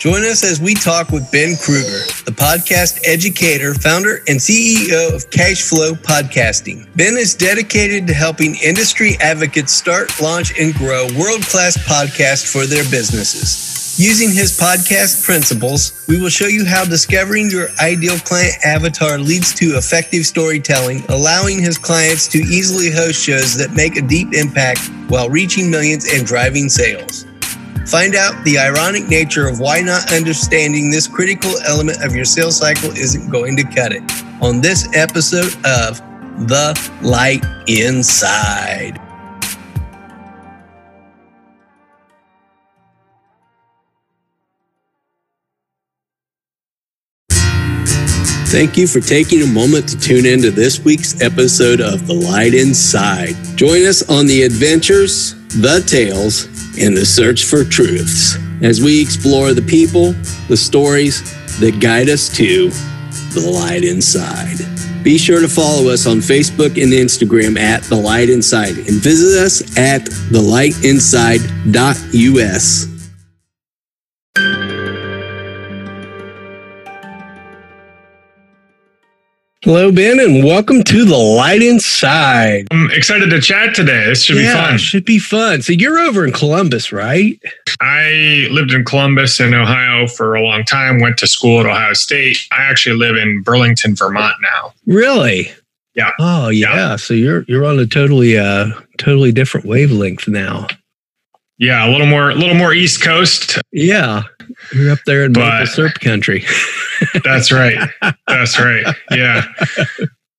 Join us as we talk with Ben Krueger, the podcast educator, founder, and CEO of Cashflow Podcasting. Ben is dedicated to helping industry advocates start, launch, and grow world class podcasts for their businesses. Using his podcast principles, we will show you how discovering your ideal client avatar leads to effective storytelling, allowing his clients to easily host shows that make a deep impact while reaching millions and driving sales. Find out the ironic nature of why not understanding this critical element of your sales cycle isn't going to cut it on this episode of The Light Inside. Thank you for taking a moment to tune into this week's episode of The Light Inside. Join us on the adventures, the tales, and the search for truths as we explore the people, the stories that guide us to the light inside. Be sure to follow us on Facebook and Instagram at The Light Inside and visit us at thelightinside.us. Hello, Ben, and welcome to the Light Inside. I'm excited to chat today. This should yeah, be fun. It should be fun. So you're over in Columbus, right? I lived in Columbus in Ohio for a long time. Went to school at Ohio State. I actually live in Burlington, Vermont now. Really? Yeah. Oh yeah. yeah. So you're you're on a totally uh totally different wavelength now. Yeah, a little more a little more East Coast. Yeah. You're up there in maple syrup country. that's right. That's right. Yeah.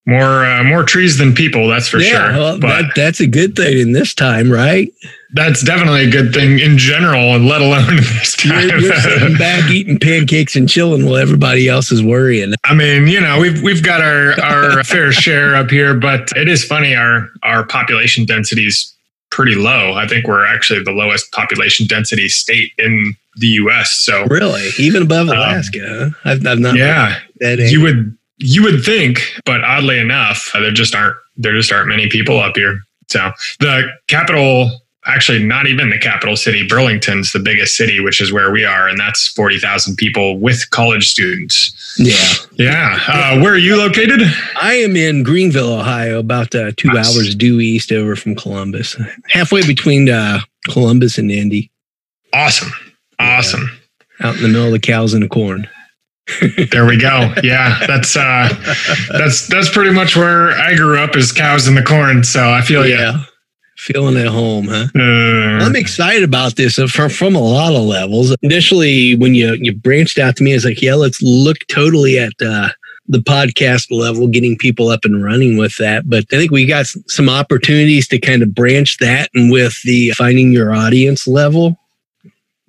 More uh, more trees than people, that's for yeah, sure. Well, but that, that's a good thing in this time, right? That's definitely a good thing in general, and let alone this time. You're, you're sitting back eating pancakes and chilling while everybody else is worrying. I mean, you know, we've we've got our our fair share up here, but it is funny. Our our population density is pretty low. I think we're actually the lowest population density state in the U.S. So really, even above um, Alaska, um, I've, I've, not. Yeah, you would you would think, but oddly enough, there just aren't there just aren't many people up here. So the capital, actually, not even the capital city, Burlington's the biggest city, which is where we are, and that's forty thousand people with college students. Yeah, yeah. Uh, where are you located? I am in Greenville, Ohio, about uh, two nice. hours due east over from Columbus, halfway between uh, Columbus and Indy. Awesome. Awesome. Yeah. Out in the middle of the cows and the corn. there we go. Yeah, that's uh, that's that's pretty much where I grew up is cows and the corn. So I feel yeah. You. Feeling at home, huh? Uh, I'm excited about this uh, from from a lot of levels. Initially, when you you branched out to me, it's like, yeah, let's look totally at uh, the podcast level, getting people up and running with that. But I think we got some opportunities to kind of branch that and with the finding your audience level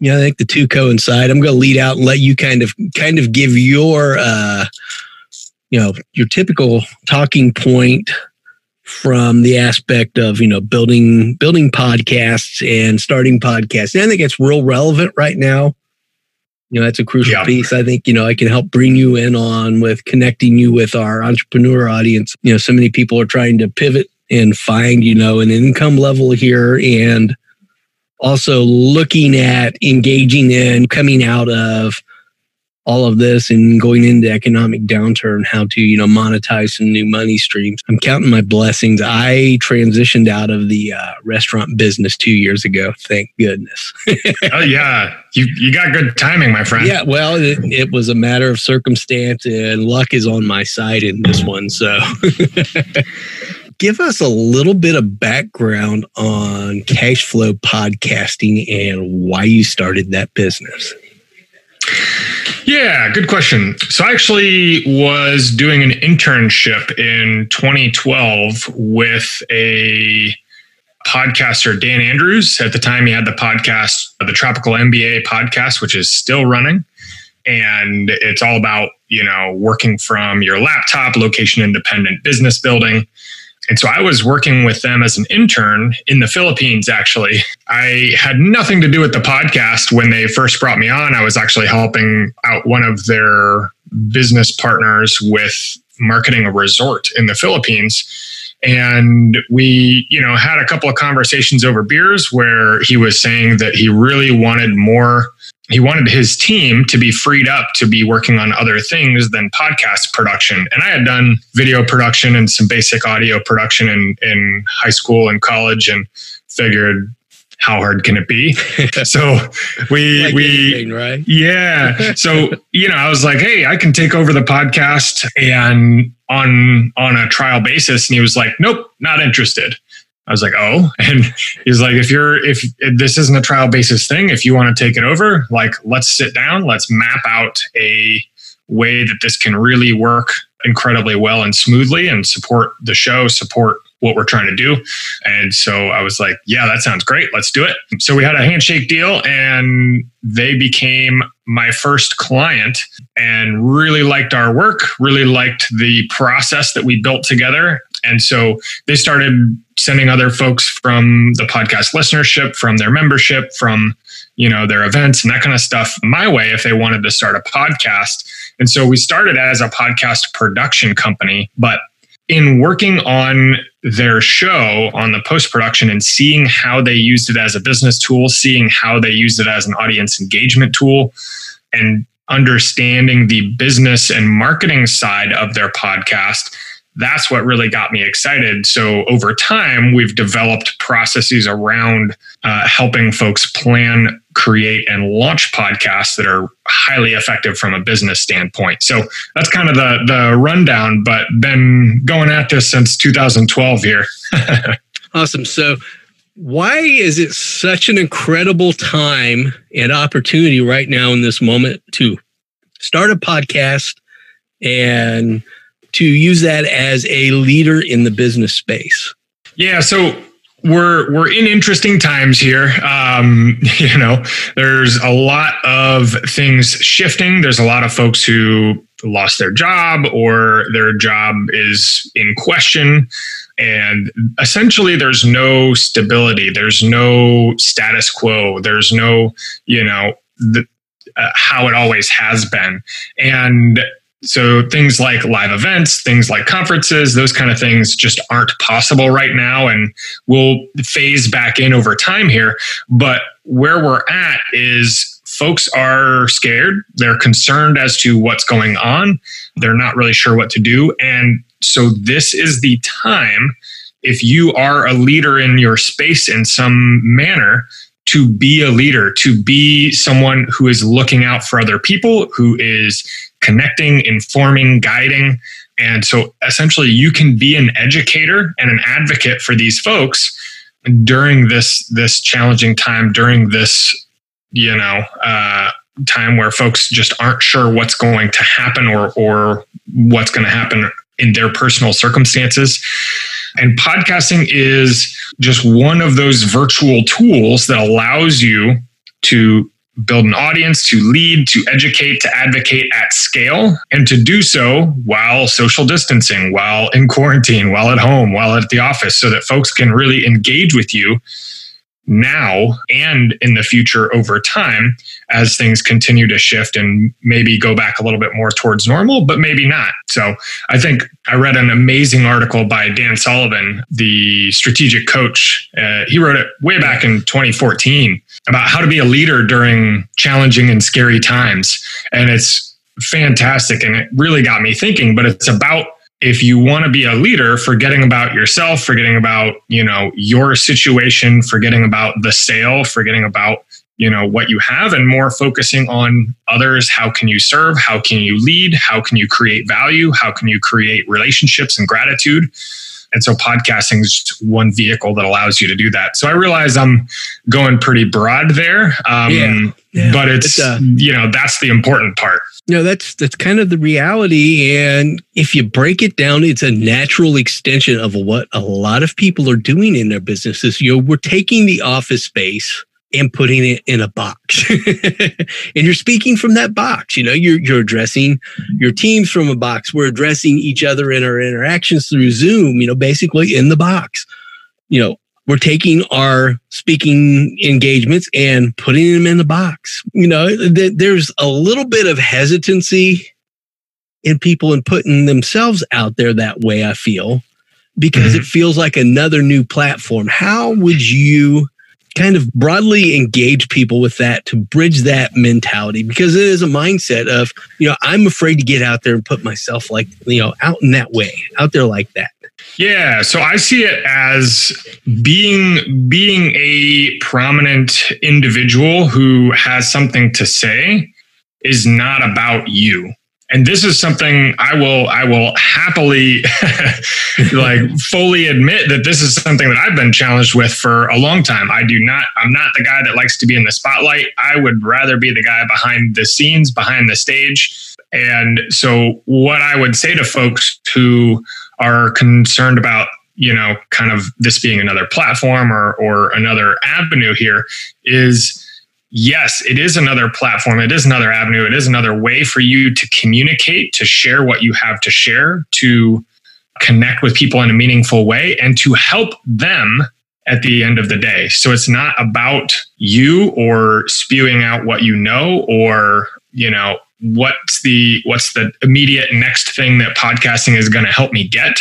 yeah, I think the two coincide. I'm going to lead out and let you kind of kind of give your uh, you know your typical talking point from the aspect of you know building building podcasts and starting podcasts. And I think it's real relevant right now. You know, that's a crucial yeah. piece. I think you know I can help bring you in on with connecting you with our entrepreneur audience. You know, so many people are trying to pivot and find you know an income level here and also looking at engaging in coming out of all of this and going into economic downturn, how to, you know, monetize some new money streams. I'm counting my blessings. I transitioned out of the uh, restaurant business two years ago. Thank goodness. oh yeah. You, you got good timing, my friend. Yeah. Well, it, it was a matter of circumstance and luck is on my side in this one. So give us a little bit of background on cash flow podcasting and why you started that business. Yeah, good question. So I actually was doing an internship in 2012 with a podcaster, Dan Andrews. At the time, he had the podcast, uh, the Tropical MBA podcast, which is still running. And it's all about, you know, working from your laptop, location independent business building. And so I was working with them as an intern in the Philippines, actually. I had nothing to do with the podcast when they first brought me on. I was actually helping out one of their business partners with marketing a resort in the Philippines. And we, you know, had a couple of conversations over beers where he was saying that he really wanted more he wanted his team to be freed up to be working on other things than podcast production. And I had done video production and some basic audio production in, in high school and college and figured how hard can it be? so we like we anything, right? Yeah. So you know, I was like, hey, I can take over the podcast and on on a trial basis. And he was like, nope, not interested. I was like, oh, and he's like, if you're if, if this isn't a trial basis thing, if you want to take it over, like let's sit down, let's map out a way that this can really work incredibly well and smoothly and support the show, support what we're trying to do. And so I was like, yeah, that sounds great. Let's do it. So we had a handshake deal and they became my first client and really liked our work, really liked the process that we built together. And so they started sending other folks from the podcast listenership, from their membership, from you know their events and that kind of stuff my way if they wanted to start a podcast. And so we started as a podcast production company, but in working on their show on the post production and seeing how they used it as a business tool, seeing how they used it as an audience engagement tool, and understanding the business and marketing side of their podcast, that's what really got me excited. So over time, we've developed processes around uh, helping folks plan, create, and launch podcasts that are highly effective from a business standpoint. So that's kind of the the rundown. But been going at this since 2012 here. awesome. So why is it such an incredible time and opportunity right now in this moment to start a podcast and to use that as a leader in the business space? Yeah, so we're we're in interesting times here. Um, you know, there's a lot of things shifting. There's a lot of folks who lost their job or their job is in question. And essentially, there's no stability. There's no status quo. There's no, you know, the, uh, how it always has been. And so things like live events, things like conferences, those kind of things just aren't possible right now and will phase back in over time here. But where we're at is folks are scared. They're concerned as to what's going on. They're not really sure what to do. And so this is the time, if you are a leader in your space in some manner, to be a leader, to be someone who is looking out for other people, who is connecting, informing, guiding. And so essentially, you can be an educator and an advocate for these folks during this this challenging time, during this you know uh, time where folks just aren't sure what's going to happen or or what's going to happen in their personal circumstances. And podcasting is just one of those virtual tools that allows you to build an audience, to lead, to educate, to advocate at scale, and to do so while social distancing, while in quarantine, while at home, while at the office, so that folks can really engage with you now and in the future over time as things continue to shift and maybe go back a little bit more towards normal, but maybe not. So I think I read an amazing article by Dan Sullivan, the strategic coach. Uh, he wrote it way back in 2014 about how to be a leader during challenging and scary times. And it's fantastic. And it really got me thinking, but it's about if you want to be a leader, forgetting about yourself, forgetting about, you know, your situation, forgetting about the sale, forgetting about, you know, what you have and more focusing on others. How can you serve? How can you lead? How can you create value? How can you create relationships and gratitude? And so podcasting is one vehicle that allows you to do that. So I realize I'm going pretty broad there. Um, yeah, yeah. But it's, it's uh, you know, that's the important part. No, that's that's kind of the reality. And if you break it down, it's a natural extension of what a lot of people are doing in their businesses. You know, we're taking the office space and putting it in a box. and you're speaking from that box. You know, you're you're addressing your teams from a box. We're addressing each other in our interactions through Zoom, you know, basically in the box. You know, we're taking our speaking engagements and putting them in the box. You know, th- there's a little bit of hesitancy in people in putting themselves out there that way, I feel, because mm-hmm. it feels like another new platform. How would you kind of broadly engage people with that to bridge that mentality because it is a mindset of, you know, I'm afraid to get out there and put myself like, you know, out in that way, out there like that. Yeah, so I see it as being being a prominent individual who has something to say is not about you and this is something I will I will happily like fully admit that this is something that I've been challenged with for a long time. I do not I'm not the guy that likes to be in the spotlight. I would rather be the guy behind the scenes, behind the stage. And so what I would say to folks who are concerned about you know kind of this being another platform or or another avenue here is yes, it is another platform. It is another avenue. It is another way for you to communicate, to share what you have to share, to connect with people in a meaningful way, and to help them at the end of the day. So it's not about you or spewing out what you know or, you know, what's the what's the immediate next thing that podcasting is going to help me get.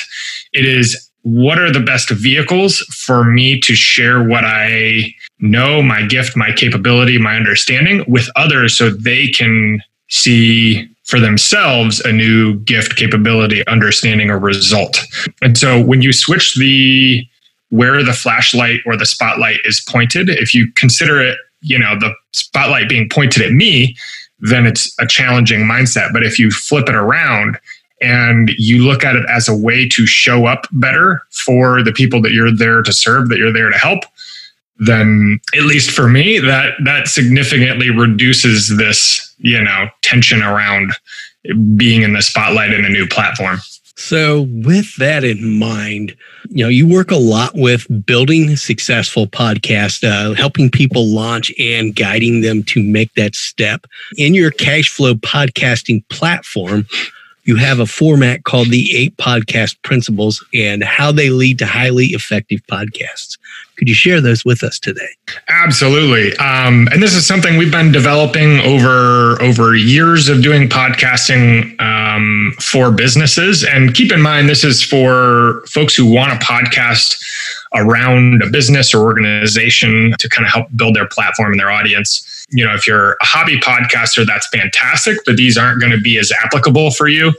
It is what are the best vehicles for me to share what I know, my gift, my capability, my understanding with others so they can see for themselves a new gift, capability, understanding, or result. And so when you switch the where the flashlight or the spotlight is pointed, if you consider it, you know, the spotlight being pointed at me, then it's a challenging mindset. But if you flip it around and you look at it as a way to show up better for the people that you're there to serve, that you're there to help, then at least for me, that that significantly reduces this, you know, tension around being in the spotlight in a new platform. So, with that in mind, you know, you work a lot with building successful podcast, uh, helping people launch and guiding them to make that step in your cash flow podcasting platform you have a format called the eight podcast principles and how they lead to highly effective podcasts. Could you share those with us today? Absolutely. Um, and this is something we've been developing over over years of doing podcasting um, for businesses. And keep in mind, this is for folks who want a podcast around a business or organization to kind of help build their platform and their audience. You know, if you're a hobby podcaster, that's fantastic, but these aren't going to be as applicable for you.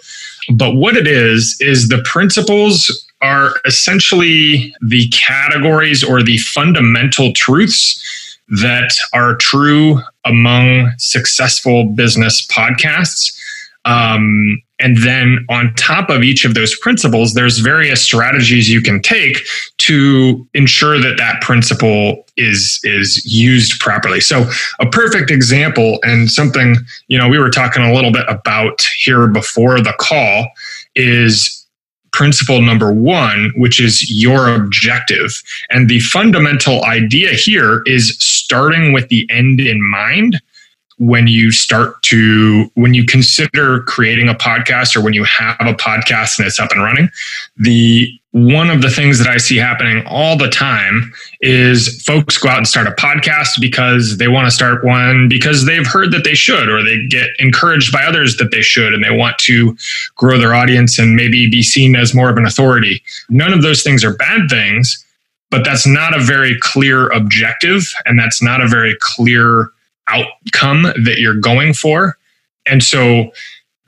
But what it is, is the principles are essentially the categories or the fundamental truths that are true among successful business podcasts. Um, and then on top of each of those principles, there's various strategies you can take to ensure that that principle is is used properly. So a perfect example and something, you know, we were talking a little bit about here before the call is principle number one, which is your objective. And the fundamental idea here is starting with the end in mind when you start to when you consider creating a podcast or when you have a podcast and it's up and running the one of the things that i see happening all the time is folks go out and start a podcast because they want to start one because they've heard that they should or they get encouraged by others that they should and they want to grow their audience and maybe be seen as more of an authority. None of those things are bad things but that's not a very clear objective and that's not a very clear outcome that you're going for. And so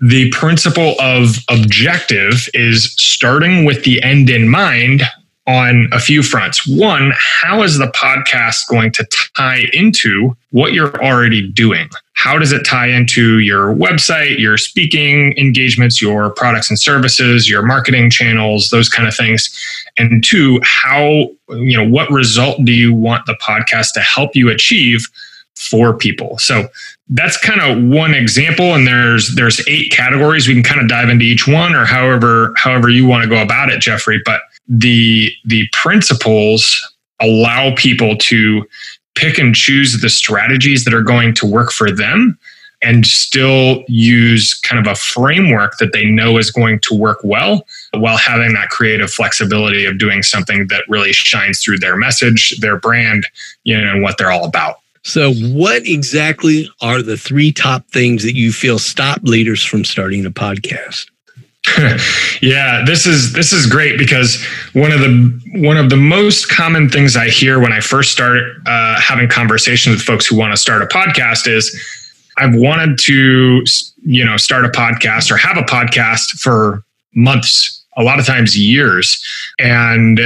the principle of objective is starting with the end in mind on a few fronts. One, how is the podcast going to tie into what you're already doing? How does it tie into your website, your speaking engagements, your products and services, your marketing channels, those kind of things? And two, how, you know, what result do you want the podcast to help you achieve for people. So that's kind of one example and there's there's eight categories we can kind of dive into each one or however however you want to go about it Jeffrey, but the the principles allow people to pick and choose the strategies that are going to work for them and still use kind of a framework that they know is going to work well while having that creative flexibility of doing something that really shines through their message, their brand, you know, and what they're all about. So, what exactly are the three top things that you feel stop leaders from starting a podcast? yeah, this is this is great because one of the one of the most common things I hear when I first start uh, having conversations with folks who want to start a podcast is I've wanted to you know start a podcast or have a podcast for months, a lot of times years, and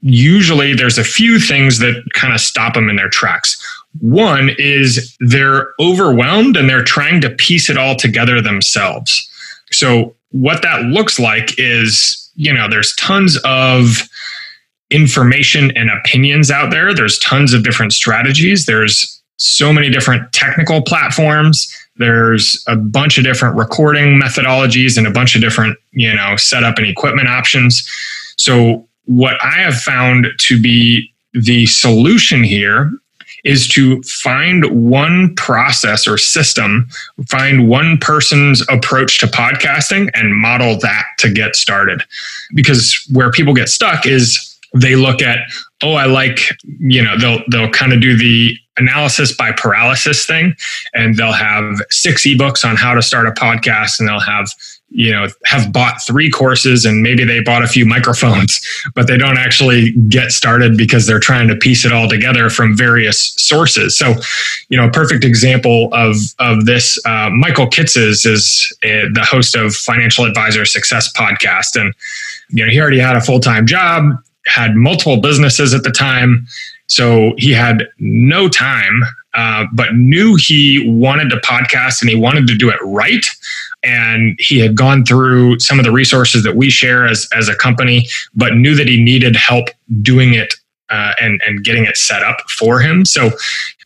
usually there's a few things that kind of stop them in their tracks. One is they're overwhelmed and they're trying to piece it all together themselves. So what that looks like is, you know, there's tons of information and opinions out there. There's tons of different strategies. There's so many different technical platforms. There's a bunch of different recording methodologies and a bunch of different, you know, setup and equipment options. So what I have found to be the solution here is to find one process or system, find one person's approach to podcasting and model that to get started. Because where people get stuck is they look at, oh, I like, you know, they'll they'll kind of do the analysis by paralysis thing and they'll have six ebooks on how to start a podcast and they'll have you know have bought three courses and maybe they bought a few microphones but they don't actually get started because they're trying to piece it all together from various sources. So you know a perfect example of of this uh, michael kitces is uh, the host of financial advisor success podcast. And you know he already had a full-time job had multiple businesses at the time so he had no time uh, but knew he wanted to podcast and he wanted to do it right and he had gone through some of the resources that we share as, as a company, but knew that he needed help doing it uh, and, and getting it set up for him. So,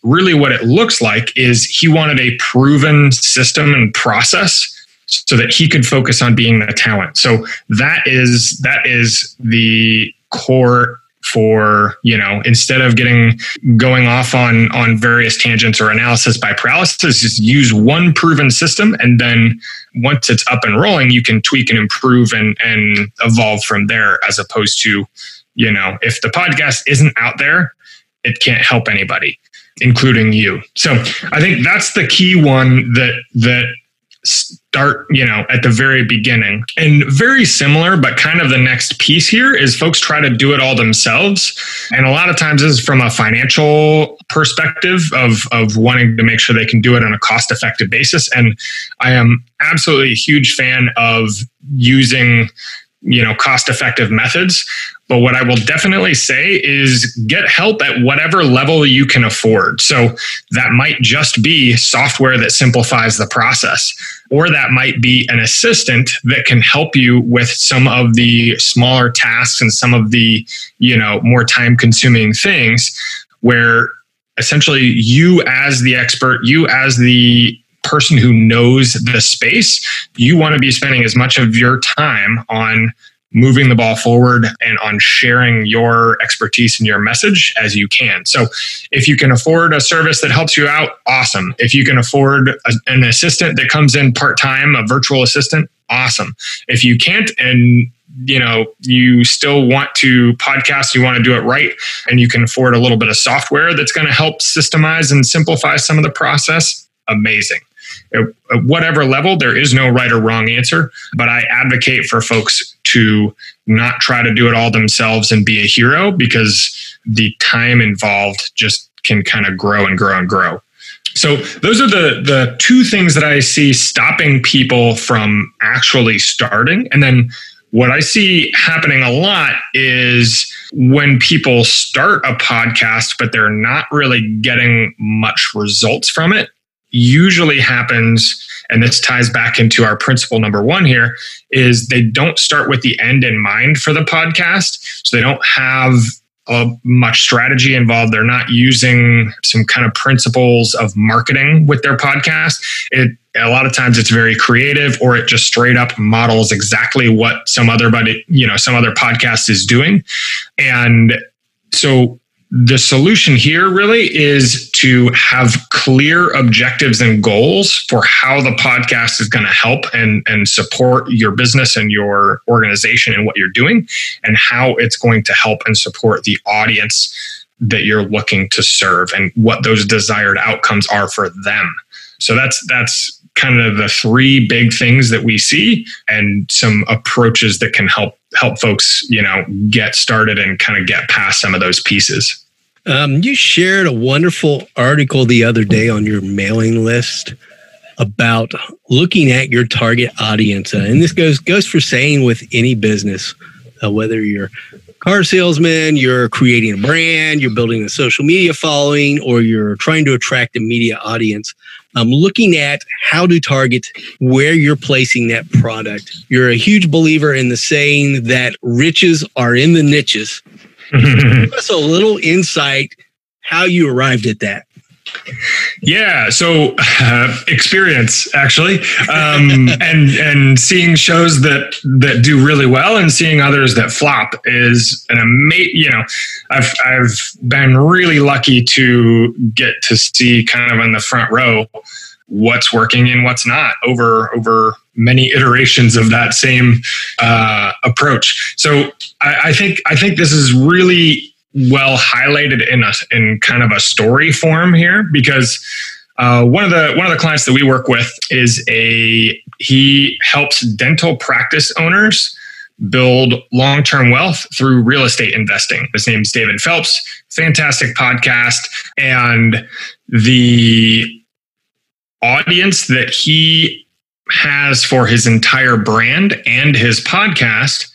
really, what it looks like is he wanted a proven system and process so that he could focus on being the talent. So that is that is the core for you know instead of getting going off on on various tangents or analysis by paralysis just use one proven system. And then once it's up and rolling you can tweak and improve and and evolve from there as opposed to you know if the podcast isn't out there it can't help anybody including you. So i think that's the key one that that start, you know, at the very beginning. And very similar, but kind of the next piece here is folks try to do it all themselves. And a lot of times this is from a financial perspective of, of wanting to make sure they can do it on a cost effective basis. And I am absolutely a huge fan of using you know cost effective methods. But what i will definitely say is get help at whatever level you can afford. So that might just be software that simplifies the process or that might be an assistant that can help you with some of the smaller tasks and some of the you know more time consuming things where essentially you as the expert you as the person who knows the space, you want to be spending as much of your time on moving the ball forward and on sharing your expertise and your message as you can. So, if you can afford a service that helps you out, awesome. If you can afford a, an assistant that comes in part time, a virtual assistant, awesome. If you can't and you know you still want to podcast you want to do it right and you can afford a little bit of software that's going to help systemize and simplify some of the process amazing at whatever level, there is no right or wrong answer. But I advocate for folks to not try to do it all themselves and be a hero because the time involved just can kind of grow and grow and grow. So those are the the two things that I see stopping people from actually starting. And then what I see happening a lot is when people start a podcast, but they're not really getting much results from it, usually happens and this ties back into our principle number one here is they don't start with the end in mind for the podcast. So they don't have much strategy involved. They're not using some kind of principles of marketing with their podcast. It a lot of times it's very creative or it just straight up models exactly what some other buddy you know some other podcast is doing. And so the solution here really is to have clear objectives and goals for how the podcast is going to help and, and support your business and your organization and what you're doing, and how it's going to help and support the audience that you're looking to serve and what those desired outcomes are for them. So that's that's kind of the three big things that we see and some approaches that can help help folks, you know, get started and kind of get past some of those pieces. Um, you shared a wonderful article the other day on your mailing list about looking at your target audience, uh, and this goes goes for saying with any business, uh, whether you're car salesman, you're creating a brand, you're building a social media following, or you're trying to attract a media audience. Um, looking at how to target where you're placing that product. You're a huge believer in the saying that riches are in the niches. Give us a little insight how you arrived at that. Yeah, so uh, experience actually, um, and and seeing shows that that do really well and seeing others that flop is an amazing. You know, I've I've been really lucky to get to see kind of in the front row what's working and what's not over over many iterations of that same uh, approach. So I, I think I think this is really well highlighted in a in kind of a story form here because uh, one of the one of the clients that we work with is a he helps dental practice owners build long term wealth through real estate investing. His name's David Phelps. Fantastic podcast, and the audience that he has for his entire brand and his podcast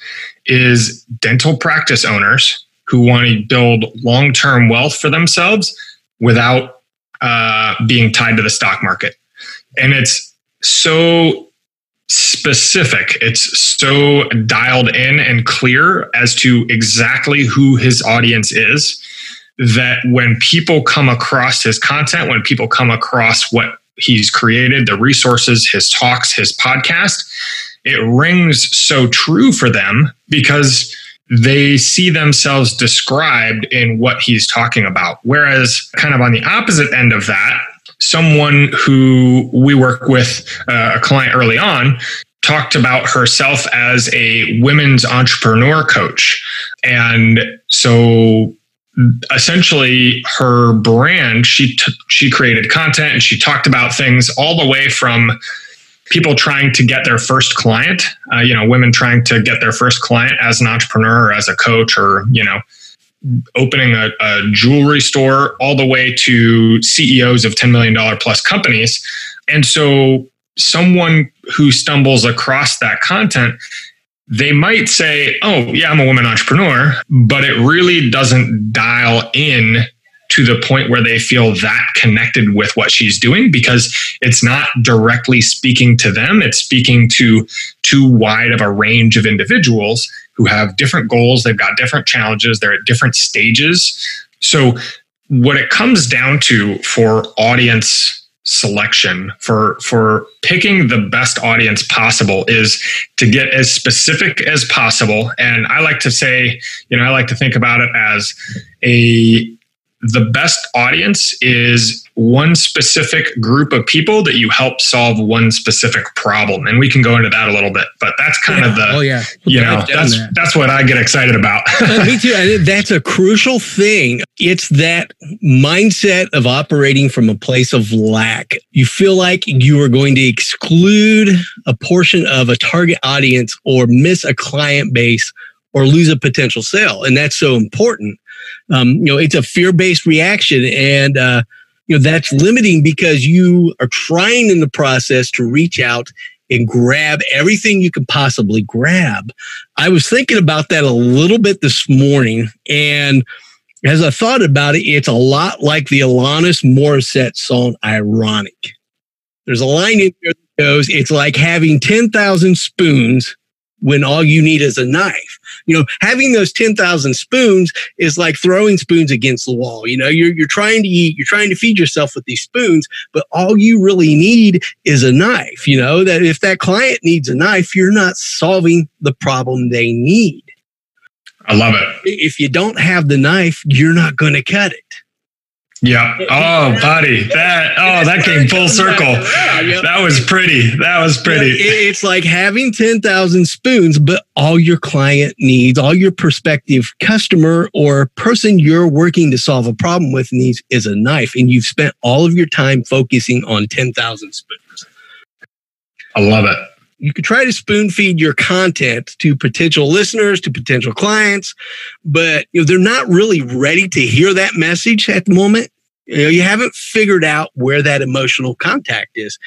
is dental practice owners who want to build long term wealth for themselves without uh, being tied to the stock market. And it's so specific, it's so dialed in and clear as to exactly who his audience is that when people come across his content, when people come across what he's created, the resources, his talks, his podcast, it rings so true for them because they see themselves described in what he's talking about. Whereas, kind of on the opposite end of that, someone who we work with, uh, a client early on, talked about herself as a women's entrepreneur coach. And so essentially her brand she t- she created content and she talked about things all the way from people trying to get their first client, uh, you know, women trying to get their first client as an entrepreneur or as a coach or, you know, opening a, a jewelry store all the way to CEOs of $10 million plus companies. And so someone who stumbles across that content, they might say, Oh, yeah, I'm a woman entrepreneur, but it really doesn't dial in to the point where they feel that connected with what she's doing because it's not directly speaking to them. It's speaking to too wide of a range of individuals who have different goals. They've got different challenges. They're at different stages. So, what it comes down to for audience selection for for picking the best audience possible is to get as specific as possible and i like to say you know i like to think about it as a the best audience is one specific group of people that you help solve one specific problem. And we can go into that a little bit but that's kind yeah. of the oh yeah. you know that's that. that's what i get excited about. Uh, me too. That's a crucial thing. It's that mindset of operating from a place of lack. You feel like you are going to exclude a portion of a target audience or miss a client base or lose a potential sale. And that's so important um, you know, it's a fear based reaction. And, uh, you know, that's limiting because you are trying in the process to reach out and grab everything you can possibly grab. I was thinking about that a little bit this morning. And as I thought about it, it's a lot like the Alanis Morissette song, Ironic. There's a line in there that goes, It's like having 10,000 spoons when all you need is a knife. You know, having those 10,000 spoons is like throwing spoons against the wall. You know, you're, you're trying to eat, you're trying to feed yourself with these spoons, but all you really need is a knife. You know, that if that client needs a knife, you're not solving the problem they need. I love it. If you don't have the knife, you're not going to cut it. Yeah. Oh, buddy, that oh, that came full circle. That was pretty. That was pretty. It's like having ten thousand spoons, but all your client needs, all your prospective customer or person you're working to solve a problem with needs is a knife, and you've spent all of your time focusing on ten thousand spoons. I love it. You could try to spoon feed your content to potential listeners, to potential clients, but you know, they're not really ready to hear that message at the moment. You know, you haven't figured out where that emotional contact is.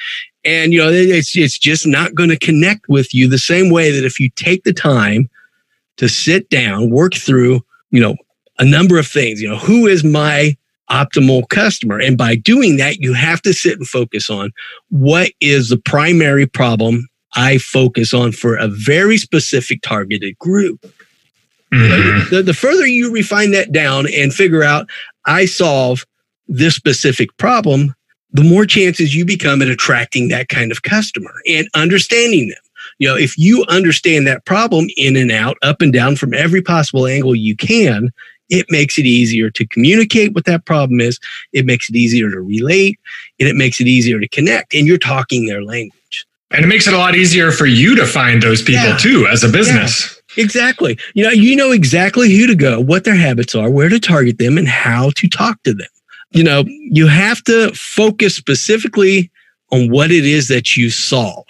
And you know, it's it's just not going to connect with you the same way that if you take the time to sit down, work through, you know, a number of things. You know, who is my optimal customer? And by doing that, you have to sit and focus on what is the primary problem I focus on for a very specific targeted group. Mm-hmm. The, the further you refine that down and figure out, I solve this specific problem, the more chances you become at attracting that kind of customer and understanding them. You know, if you understand that problem in and out, up and down from every possible angle you can, it makes it easier to communicate what that problem is. It makes it easier to relate and it makes it easier to connect. And you're talking their language. And it makes it a lot easier for you to find those people yeah. too as a business. Yeah, exactly. You know, you know exactly who to go, what their habits are, where to target them, and how to talk to them. You know, you have to focus specifically on what it is that you solve.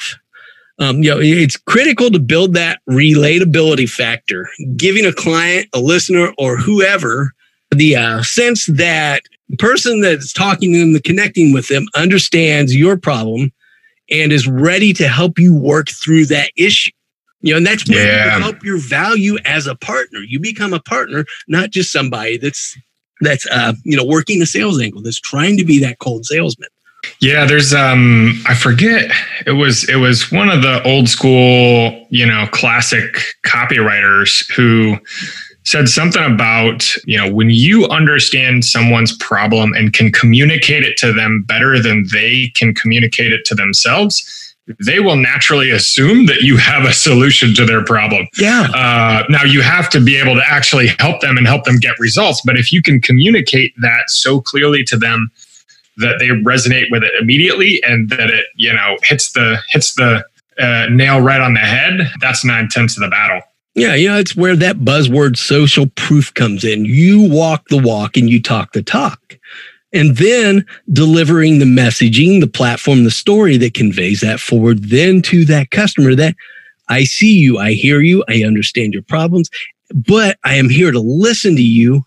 Um, you know, it's critical to build that relatability factor, giving a client, a listener, or whoever the uh, sense that the person that's talking to them, the connecting with them, understands your problem and is ready to help you work through that issue. You know, and that's where yeah. you help your value as a partner. You become a partner, not just somebody that's that's uh, you know working a sales angle that's trying to be that cold salesman. Yeah, there's um I forget it was it was one of the old school, you know, classic copywriters who said something about, you know, when you understand someone's problem and can communicate it to them better than they can communicate it to themselves, they will naturally assume that you have a solution to their problem. Yeah. Uh, now you have to be able to actually help them and help them get results. But if you can communicate that so clearly to them that they resonate with it immediately and that it you know hits the hits the uh, nail right on the head that's nine tenths of the battle yeah you know it's where that buzzword social proof comes in you walk the walk and you talk the talk and then delivering the messaging the platform the story that conveys that forward then to that customer that i see you i hear you i understand your problems but i am here to listen to you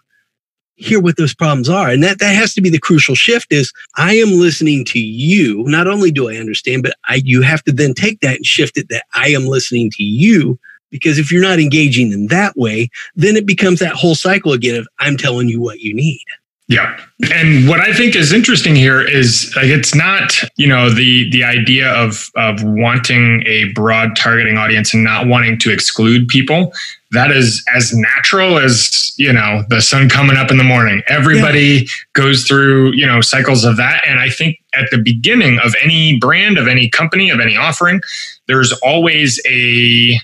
hear what those problems are. And that, that has to be the crucial shift is I am listening to you. Not only do I understand, but I, you have to then take that and shift it that I am listening to you. Because if you're not engaging in that way, then it becomes that whole cycle again of I'm telling you what you need. Yeah. And what I think is interesting here is like it's not, you know, the the idea of of wanting a broad targeting audience and not wanting to exclude people. That is as natural as, you know, the sun coming up in the morning. Everybody yeah. goes through, you know, cycles of that and I think at the beginning of any brand, of any company, of any offering, there's always a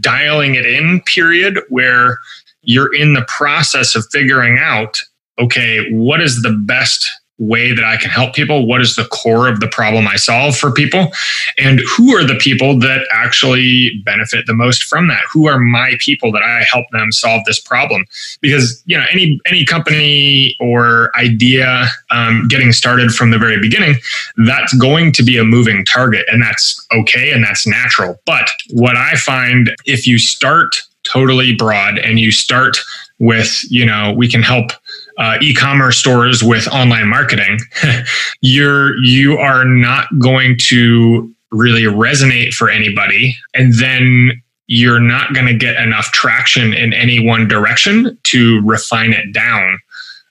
dialing it in period where you're in the process of figuring out okay, what is the best way that I can help people? What is the core of the problem I solve for people? And who are the people that actually benefit the most from that? Who are my people that I help them solve this problem? Because you know, any any company or idea um, getting started from the very beginning, that's going to be a moving target, and that's okay and that's natural. But what I find if you start totally broad and you start with, you know, we can help uh, e-commerce stores with online marketing, you're you are not going to really resonate for anybody, and then you're not going to get enough traction in any one direction to refine it down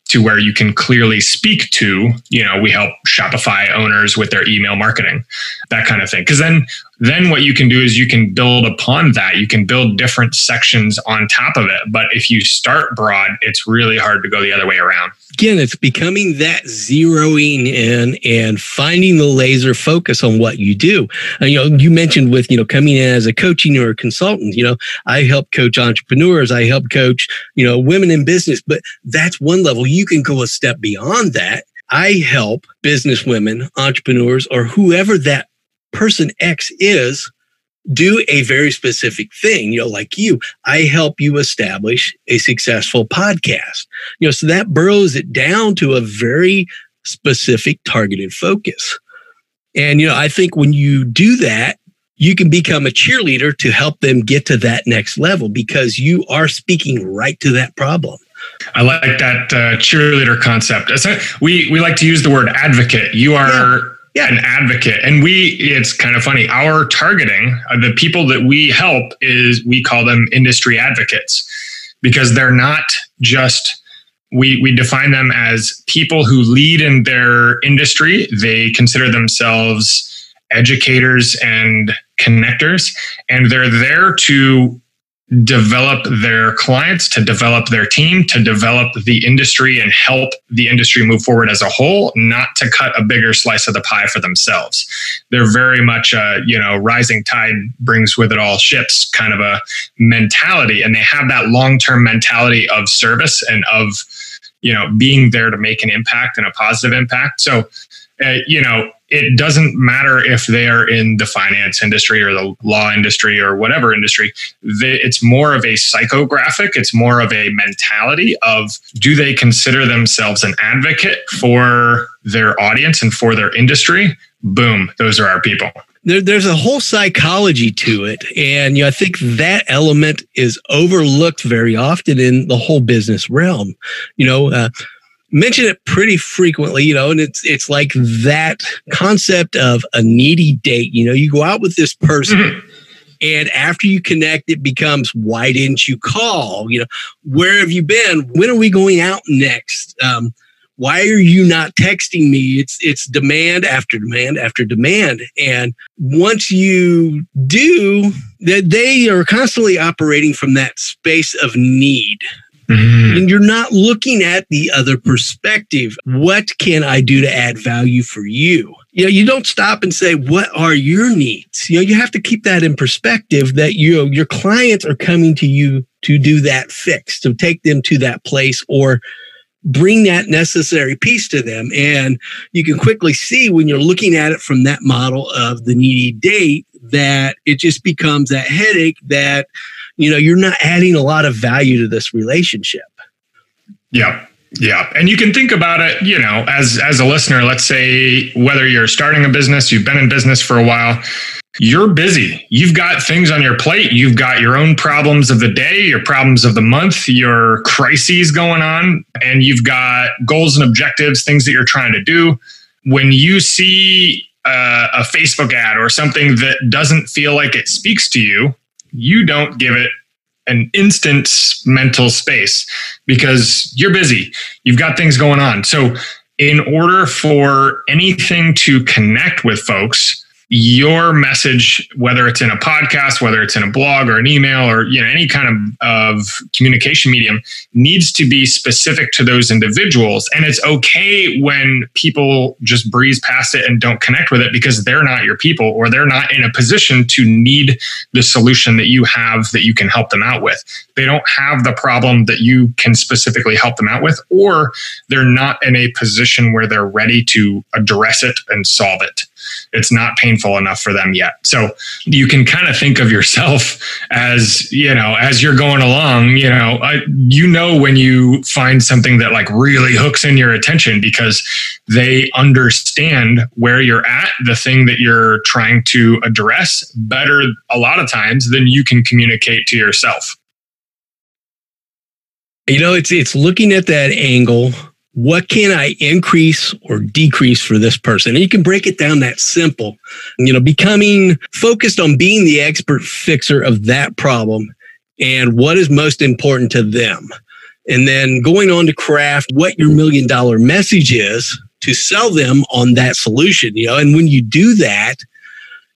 to where you can clearly speak to, you know, we help Shopify owners with their email marketing, that kind of thing. Because then, then what you can do is you can build upon that. You can build different sections on top of it. But if you start broad, it's really hard to go the other way around again, it's becoming that zeroing in and finding the laser focus on what you do. And, you know, you mentioned with, you know, coming in as a coaching or a consultant, you know, I help coach entrepreneurs. I help coach, you know, women in business, but that's one level. You can go a step beyond that. I help business women, entrepreneurs, or whoever that person X is do a very specific thing, you know, like you, I help you establish a successful podcast. You know, so that burrows it down to a very specific targeted focus. And, you know, I think when you do that, you can become a cheerleader to help them get to that next level because you are speaking right to that problem. I like that uh, cheerleader concept. We we like to use the word advocate. You are yeah. Yeah. an advocate, and we. It's kind of funny. Our targeting, uh, the people that we help, is we call them industry advocates because they're not just. We, we define them as people who lead in their industry. They consider themselves educators and connectors, and they're there to develop their clients, to develop their team, to develop the industry and help the industry move forward as a whole, not to cut a bigger slice of the pie for themselves. They're very much a, you know, rising tide brings with it all ships kind of a mentality. And they have that long term mentality of service and of, you know, being there to make an impact and a positive impact. So, uh, you know, it doesn't matter if they are in the finance industry or the law industry or whatever industry. It's more of a psychographic, it's more of a mentality of do they consider themselves an advocate for their audience and for their industry? Boom, those are our people. There, there's a whole psychology to it. And you know, I think that element is overlooked very often in the whole business realm. You know, uh, mention it pretty frequently, you know, and it's it's like that concept of a needy date. You know, you go out with this person. Mm-hmm. And after you connect, it becomes why didn't you call? You know, where have you been? When are we going out next? Um, why are you not texting me? It's it's demand after demand after demand. And once you do, that they are constantly operating from that space of need. Mm-hmm. And you're not looking at the other perspective. What can I do to add value for you? You know, you don't stop and say, what are your needs? You know, you have to keep that in perspective that you know, your clients are coming to you to do that fix, to take them to that place or bring that necessary piece to them. And you can quickly see when you're looking at it from that model of the needy date that it just becomes that headache that you know, you're not adding a lot of value to this relationship. Yeah. Yeah. And you can think about it, you know, as as a listener, let's say whether you're starting a business, you've been in business for a while, you're busy. You've got things on your plate. You've got your own problems of the day, your problems of the month, your crises going on, and you've got goals and objectives, things that you're trying to do. When you see a, a Facebook ad or something that doesn't feel like it speaks to you, you don't give it an instant mental space because you're busy. You've got things going on. So, in order for anything to connect with folks, your message, whether it's in a podcast, whether it's in a blog or an email or you know any kind of, of communication medium, needs to be specific to those individuals. And it's okay when people just breeze past it and don't connect with it because they're not your people or they're not in a position to need the solution that you have that you can help them out with. They don't have the problem that you can specifically help them out with, or they're not in a position where they're ready to address it and solve it it's not painful enough for them yet. So you can kind of think of yourself as, you know, as you're going along, you know, I, you know, when you find something that like really hooks in your attention because they understand where you're at, the thing that you're trying to address better a lot of times than you can communicate to yourself. You know, it's it's looking at that angle what can I increase or decrease for this person? And you can break it down that simple. You know, becoming focused on being the expert fixer of that problem and what is most important to them. And then going on to craft what your million dollar message is to sell them on that solution, you know, and when you do that,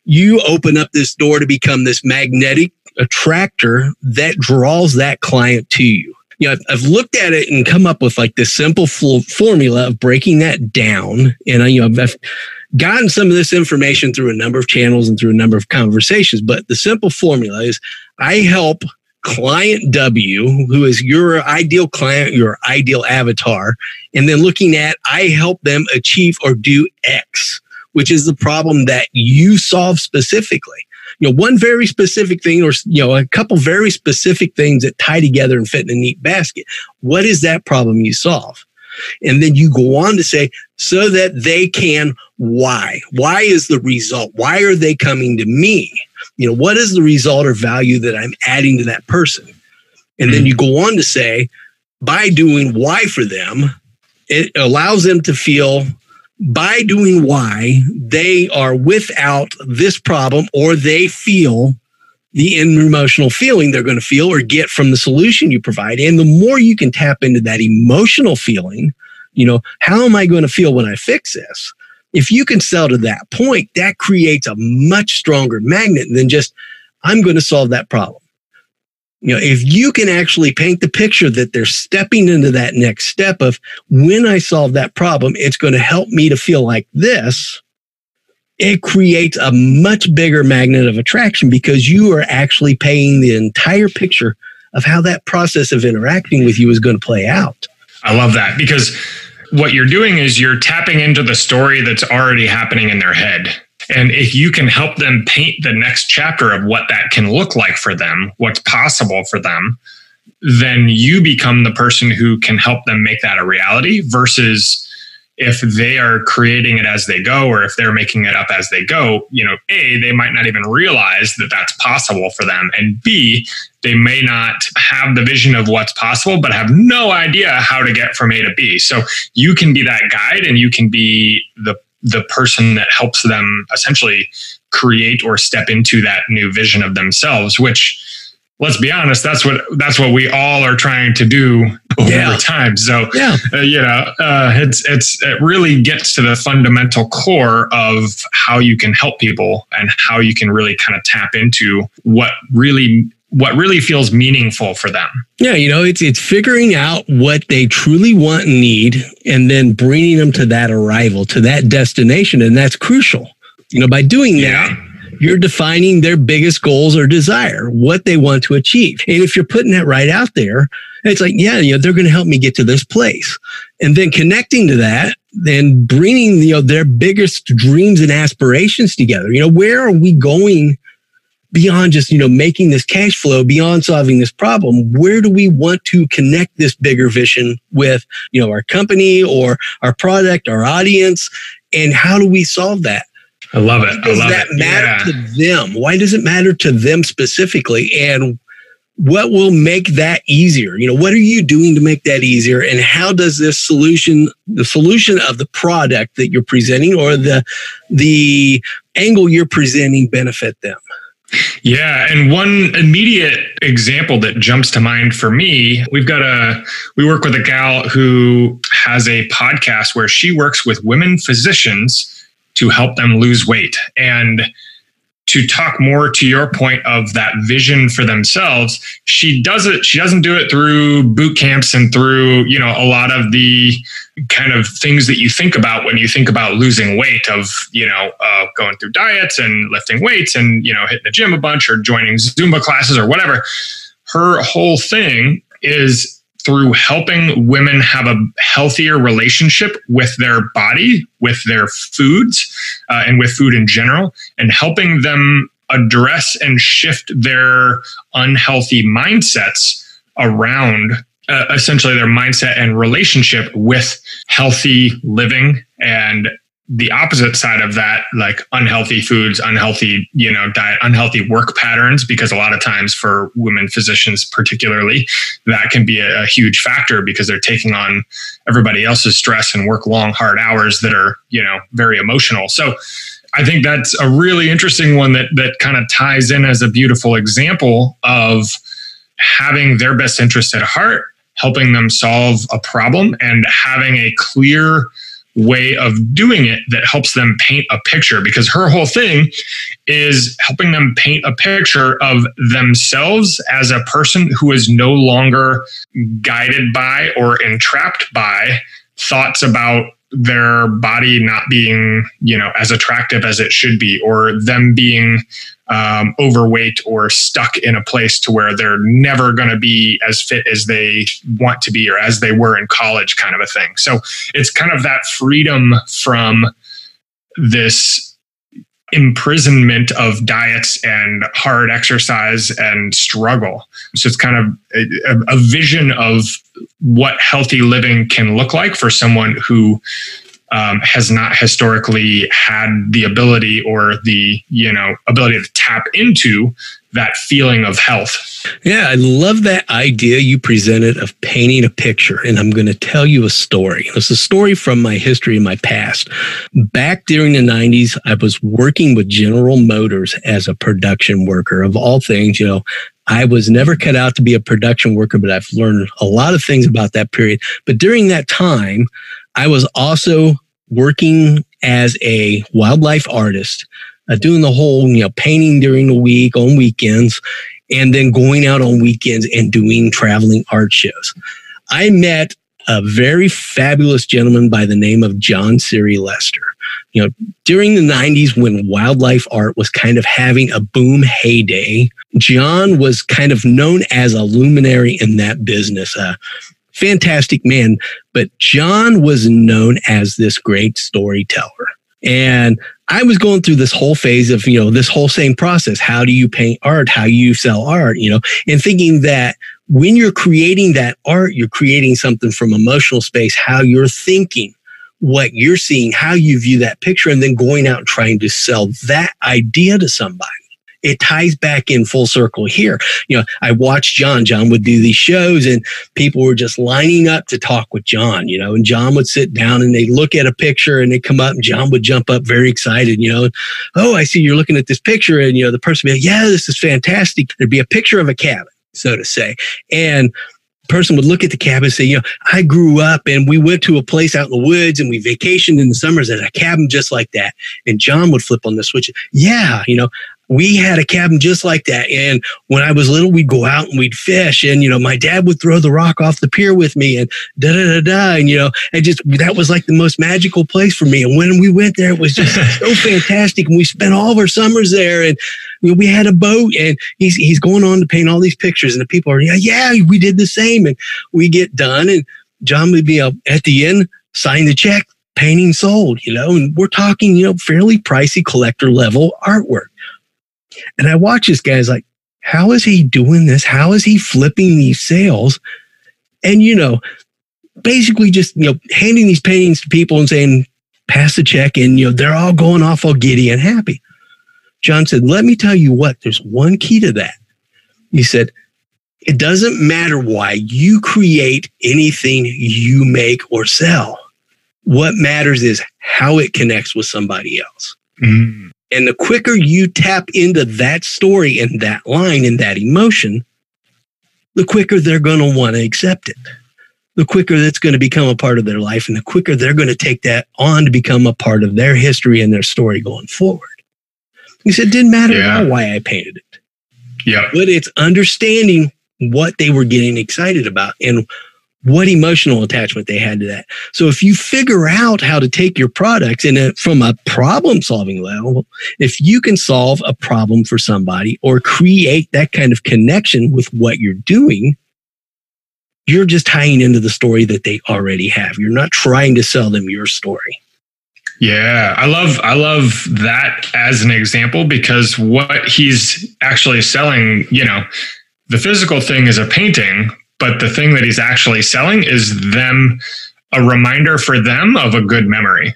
you open up this door to become this magnetic attractor that draws that client to you you know, I've, I've looked at it and come up with like this simple formula of breaking that down. And I, you know, I've gotten some of this information through a number of channels and through a number of conversations. But the simple formula is I help client W, who is your ideal client, your ideal avatar, and then looking at I help them achieve or do X, which is the problem that you solve specifically you know, one very specific thing or, you know, a couple very specific things that tie together and fit in a neat basket. What is that problem you solve? And then you go on to say, so that they can why? Why is the result? Why are they coming to me? You know, what is the result or value that I'm adding to that person? And then hmm. you go on to say, by doing why for them, it allows them to feel by doing why they are without this problem or they feel the emotional feeling they're going to feel or get from the solution you provide. And the more you can tap into that emotional feeling, you know, how am I going to feel when I fix this? If you can sell to that point, that creates a much stronger magnet than just, I'm going to solve that problem. You know, if you can actually paint the picture that they're stepping into that next step of when I solve that problem, it's going to help me to feel like this. It creates a much bigger magnet of attraction because you are actually painting the entire picture of how that process of interacting with you is going to play out. I love that because what you're doing is you're tapping into the story that's already happening in their head. And if you can help them paint the next chapter of what that can look like for them, what's possible for them, then you become the person who can help them make that a reality versus if they are creating it as they go or if they're making it up as they go you know a they might not even realize that that's possible for them. And b they may not have the vision of what's possible but have no idea how to get from a to b. So you can be that guide and you can be the the person that helps them essentially create or step into that new vision of themselves which let's be honest that's what that's what we all are trying to do over yeah. time so yeah. Uh, you know uh, it's it's it really gets to the fundamental core of how you can help people and how you can really kind of tap into what really what really feels meaningful for them. Yeah, you know, it's it's figuring out what they truly want and need and then bringing them to that arrival, to that destination and that's crucial. You know, by doing yeah. that you're defining their biggest goals or desire, what they want to achieve. And if you're putting that right out there, it's like, yeah, you know, they're going to help me get to this place. And then connecting to that, then bringing, you know, their biggest dreams and aspirations together. You know, where are we going beyond just, you know, making this cash flow, beyond solving this problem? Where do we want to connect this bigger vision with, you know, our company or our product, our audience? And how do we solve that? I love it. Why does that it. matter yeah. to them? Why does it matter to them specifically? And what will make that easier? You know, what are you doing to make that easier? And how does this solution, the solution of the product that you're presenting or the the angle you're presenting benefit them? Yeah, and one immediate example that jumps to mind for me, we've got a we work with a gal who has a podcast where she works with women physicians to help them lose weight. And to talk more to your point of that vision for themselves, she does it, she doesn't do it through boot camps and through, you know, a lot of the kind of things that you think about when you think about losing weight of, you know, uh, going through diets and lifting weights and, you know, hitting the gym a bunch or joining Zumba classes or whatever. Her whole thing is through helping women have a healthier relationship with their body, with their foods, uh, and with food in general, and helping them address and shift their unhealthy mindsets around uh, essentially their mindset and relationship with healthy living and the opposite side of that, like unhealthy foods, unhealthy, you know, diet, unhealthy work patterns, because a lot of times for women physicians, particularly, that can be a, a, huge factor because they're taking on everybody else's stress and work long, hard hours that are, you know, very emotional. So I think that's a really interesting one that that kind of ties in as a beautiful example of having their best interest at heart, helping them solve a problem and having a clear way of doing it that helps them paint a picture because her whole thing is helping them paint a picture of themselves as a person who is no longer guided by or entrapped by thoughts about their body not being you know as attractive as it should be or them being um, overweight or stuck in a place to where they're never going to be as fit as they want to be or as they were in college kind of a thing so it's kind of that freedom from this imprisonment of diets and hard exercise and struggle. So it's kind of a, a, vision of what healthy living can look like for someone who um, has not historically had the ability or the you know ability to tap into that feeling of health. Yeah, I love that idea you presented of painting a picture. And I'm going to tell you a story. It's a story from my history in my past. Back during the 90s, I was working with General Motors as a production worker. Of all things, you know, I was never cut out to be a production worker, but I've learned a lot of things about that period. But during that time, I was also working as a wildlife artist uh, doing the whole, you know, painting during the week on weekends, and then going out on weekends and doing traveling art shows. I met a very fabulous gentleman by the name of John Seerey-Lester. You know, during the 90s when wildlife art was kind of having a boom heyday, John was kind of known as a luminary in that business. Uh, fantastic man, but John was known as this great storyteller. And I was going through this whole phase of, you know, this whole same process. How do you paint art? How you sell art, you know, and thinking that when you're creating that art, you're creating something from emotional space, how you're thinking, what you're seeing, how you view that picture, and then going out and trying to sell that idea to somebody it ties back in full circle here. You know, I watched John. John would do these shows and people were just lining up to talk with John, you know, and John would sit down and they look at a picture and they come up and John would jump up very excited, you know, oh, I see you're looking at this picture. And, you know, the person would be like, yeah, this is fantastic. There'd be a picture of a cabin, so to say. And person would look at the cabin and say, you know, I grew up and we went to a place out in the woods and we vacationed in the summers at a cabin just like that. And John would flip on the switch. Yeah, you know, we had a cabin just like that. And when I was little, we'd go out and we'd fish. And, you know, my dad would throw the rock off the pier with me and da da da da. And, you know, and just that was like the most magical place for me. And when we went there, it was just so fantastic. And we spent all of our summers there. And you know, we had a boat and he's, he's going on to paint all these pictures. And the people are, yeah, yeah, we did the same. And we get done. And John would be up at the end, sign the check, painting sold, you know, and we're talking, you know, fairly pricey collector level artwork. And I watch this guy's like, how is he doing this? How is he flipping these sales? And, you know, basically just, you know, handing these paintings to people and saying, pass the check. And, you know, they're all going off all giddy and happy. John said, let me tell you what, there's one key to that. He said, it doesn't matter why you create anything you make or sell. What matters is how it connects with somebody else. Mm. And the quicker you tap into that story and that line and that emotion, the quicker they're going to want to accept it. The quicker that's going to become a part of their life, and the quicker they're going to take that on to become a part of their history and their story going forward. He said, it didn't matter yeah. why I painted it. Yeah. But it's understanding what they were getting excited about and what emotional attachment they had to that. So if you figure out how to take your products and from a problem solving level, if you can solve a problem for somebody or create that kind of connection with what you're doing, you're just tying into the story that they already have. You're not trying to sell them your story. Yeah, I love I love that as an example because what he's actually selling, you know, the physical thing is a painting, but the thing that he's actually selling is them a reminder for them of a good memory.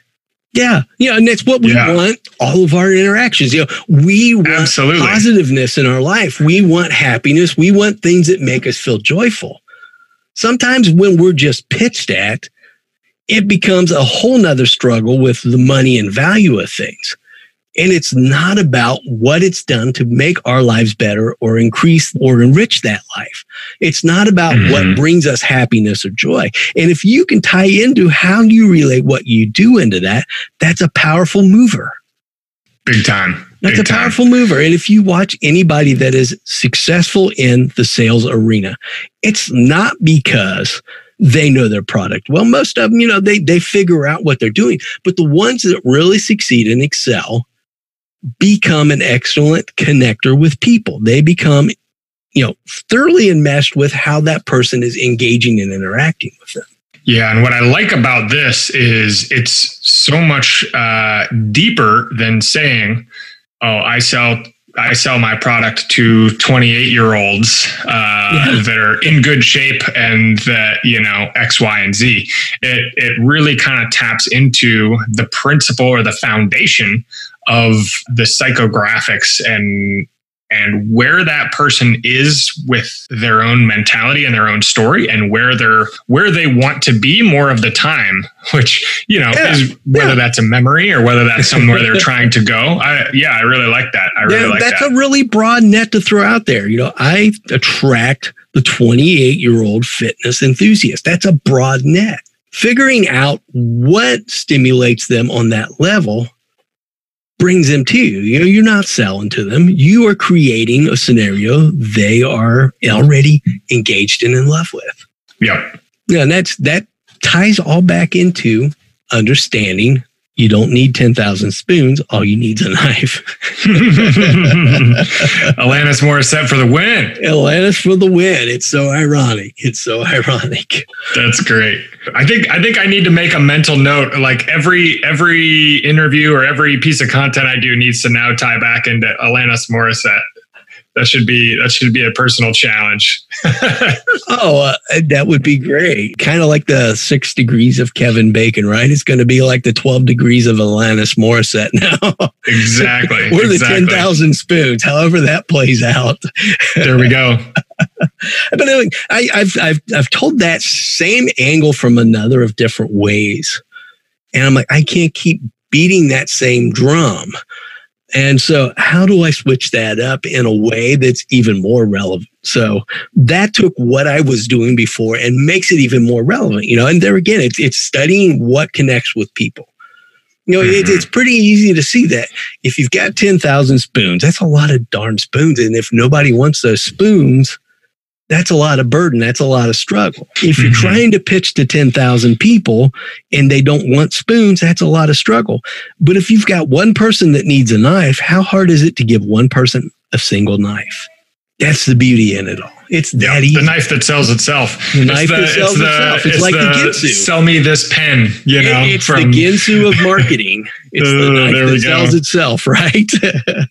Yeah, yeah, and that's what we yeah. want. All of our interactions, you know, we want Absolutely. positiveness in our life. We want happiness. We want things that make us feel joyful. Sometimes when we're just pitched at, it becomes a whole nother struggle with the money and value of things. And it's not about what it's done to make our lives better or increase or enrich that life. It's not about mm-hmm. what brings us happiness or joy. And if you can tie into how you relate what you do into that, that's a powerful mover. Big time. That's Big a powerful time. mover. And if you watch anybody that is successful in the sales arena, it's not because they know their product. Well, most of them, you know, they, they figure out what they're doing. But the ones that really succeed and excel become an excellent connector with people. They become, you know, thoroughly enmeshed with how that person is engaging and interacting with them. Yeah, and what I like about this is it's so much uh, deeper than saying, "Oh, I sell I sell my product to 28 year olds uh, yeah. that are in good shape and that you know X, Y, and Z." It it really kind of taps into the principle or the foundation of the psychographics and and where that person is with their own mentality and their own story and where they're where they want to be more of the time which you know yeah, is whether yeah. that's a memory or whether that's somewhere they're trying to go. I, yeah i really like that. I really yeah, like that's that. a really broad net to throw out there. You know i attract the 28 year old fitness enthusiast. That's a broad net. Figuring out what stimulates them on that level brings them to you. You know, you're not selling to them. You are creating a scenario they are already engaged in in love with. Yep. Yeah, and that's that ties all back into understanding you don't need 10,000 spoons. All you need is a knife. Alanis Morissette for the win. Alanis for the win. It's so ironic. It's so ironic. That's great. I think I think I need to make a mental note. Like every every interview or every piece of content I do needs to now tie back into Alanis Morissette that should be that should be a personal challenge. oh, uh, that would be great. Kind of like the six degrees of Kevin Bacon, right? It's going to be like the twelve degrees of Alanis Morissette now. exactly. We're exactly. the ten thousand spoons. However that plays out. there we go. but anyway, I, I've I've I've told that same angle from another of different ways, and I'm like, I can't keep beating that same drum and so, how do I switch that up in a way that's even more relevant? So that took what I was doing before and makes it even more relevant, you know. And there again, it's it's studying what connects with people. You know, mm-hmm. it, it's pretty easy to see that if you've got ten thousand spoons, that's a lot of darn spoons, and if nobody wants those spoons, that's a lot of burden. That's a lot of struggle. If you're mm-hmm. trying to pitch to 10,000 people and they don't want spoons, that's a lot of struggle. But if you've got one person that needs a knife, how hard is it to give one person a single knife? That's the beauty in it all. It's that yeah, easy. The knife that sells itself. The knife the, that sells it's itself. The, it's, it's, like the, the Ginsu. Sell me this pen. You know, it's from, the Ginsu of marketing. It's the knife that sells itself, right?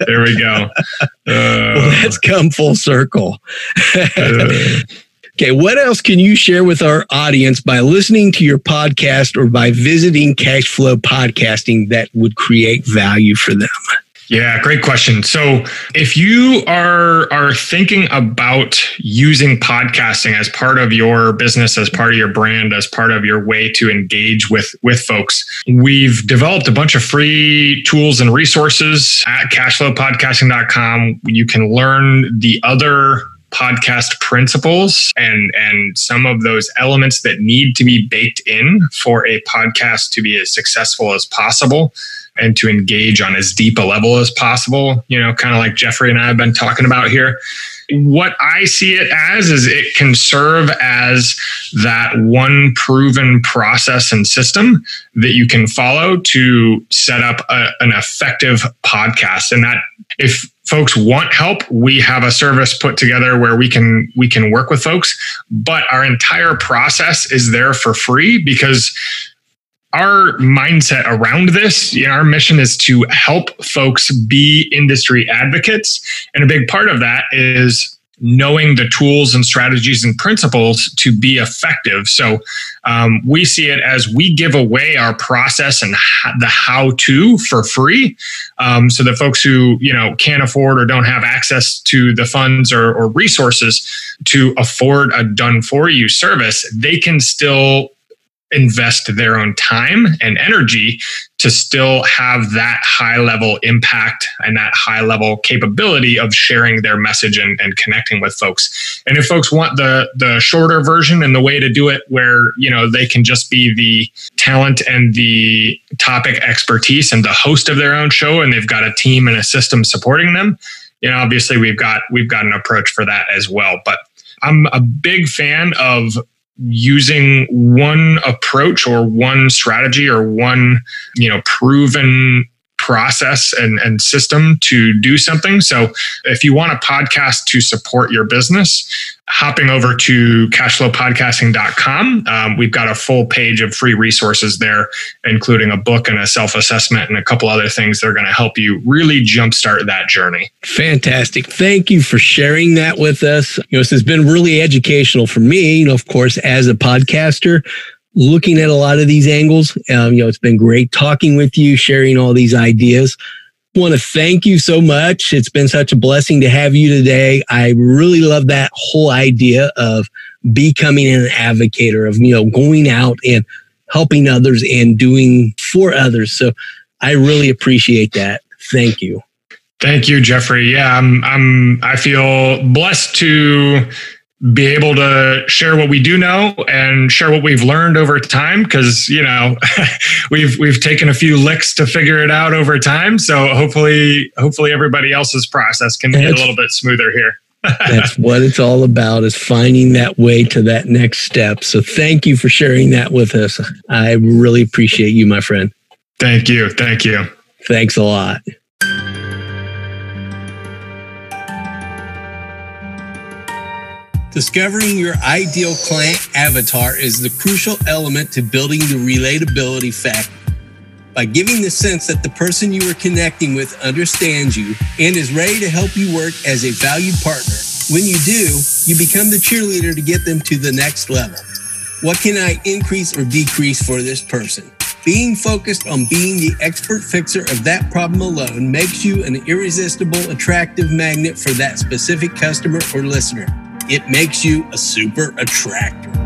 there we go. Uh, well, that's come full circle. uh, Okay, what else can you share with our audience by listening to your podcast or by visiting Cashflow Podcasting that would create value for them? Yeah, great question. So, if you are are thinking about using podcasting as part of your business, as part of your brand, as part of your way to engage with with folks, we've developed a bunch of free tools and resources at cashflowpodcasting.com. You can learn the other podcast principles and and some of those elements that need to be baked in for a podcast to be as successful as possible and to engage on as deep a level as possible, you know, kind of like Jeffrey and I have been talking about here. What I see it as is it can serve as that one proven process and system that you can follow to set up a, an effective podcast. And that if folks want help we have a service put together where we can we can work with folks but our entire process is there for free because our mindset around this, you know, our mission is to help folks be industry advocates. And a big part of that is knowing the tools and strategies and principles to be effective. So um, we see it as we give away our process and the how to for free. Um, so the folks who, you know, can't afford or don't have access to the funds or, or resources to afford a done for you service, they can still invest their own time and energy to still have that high level impact and that high level capability of sharing their message and, and connecting with folks. And if folks want the the shorter version and the way to do it where you know they can just be the talent and the topic expertise and the host of their own show and they've got a team and a system supporting them, you know, obviously we've got we've got an approach for that as well. But I'm a big fan of using one approach or one strategy or one you know proven process and, and system to do something. So if you want a podcast to support your business, hopping over to cashflowpodcasting.com, um, we've got a full page of free resources there, including a book and a self assessment and a couple other things that are going to help you really jumpstart that journey. Fantastic. Thank you for sharing that with us. You know, this has been really educational for me, you know, of course, as a podcaster looking at a lot of these angles. Um, you know, it's been great talking with you, sharing all these ideas. Want to thank you so much. It's been such a blessing to have you today. I really love that whole idea of becoming an advocate of, you know, going out and helping others and doing for others. So I really appreciate that. Thank you. Thank you, Jeffrey. Yeah, I'm, I'm, I feel blessed to be able to share what we do know and share what we've learned over time because you know we've we've taken a few licks to figure it out over time. So hopefully hopefully everybody else's process can be a little bit smoother here. That's what it's all about is finding that way to that next step. So thank you for sharing that with us. I really appreciate you my friend. Thank you. Thank you. Thanks a lot Discovering your ideal client avatar is the crucial element to building the relatability factor. By giving the sense that the person you are connecting with understands you and is ready to help you work as a valued partner, when you do, you become the cheerleader to get them to the next level. What can I increase or decrease for this person? Being focused on being the expert fixer of that problem alone makes you an irresistible, attractive magnet for that specific customer or listener. It makes you a super attractor.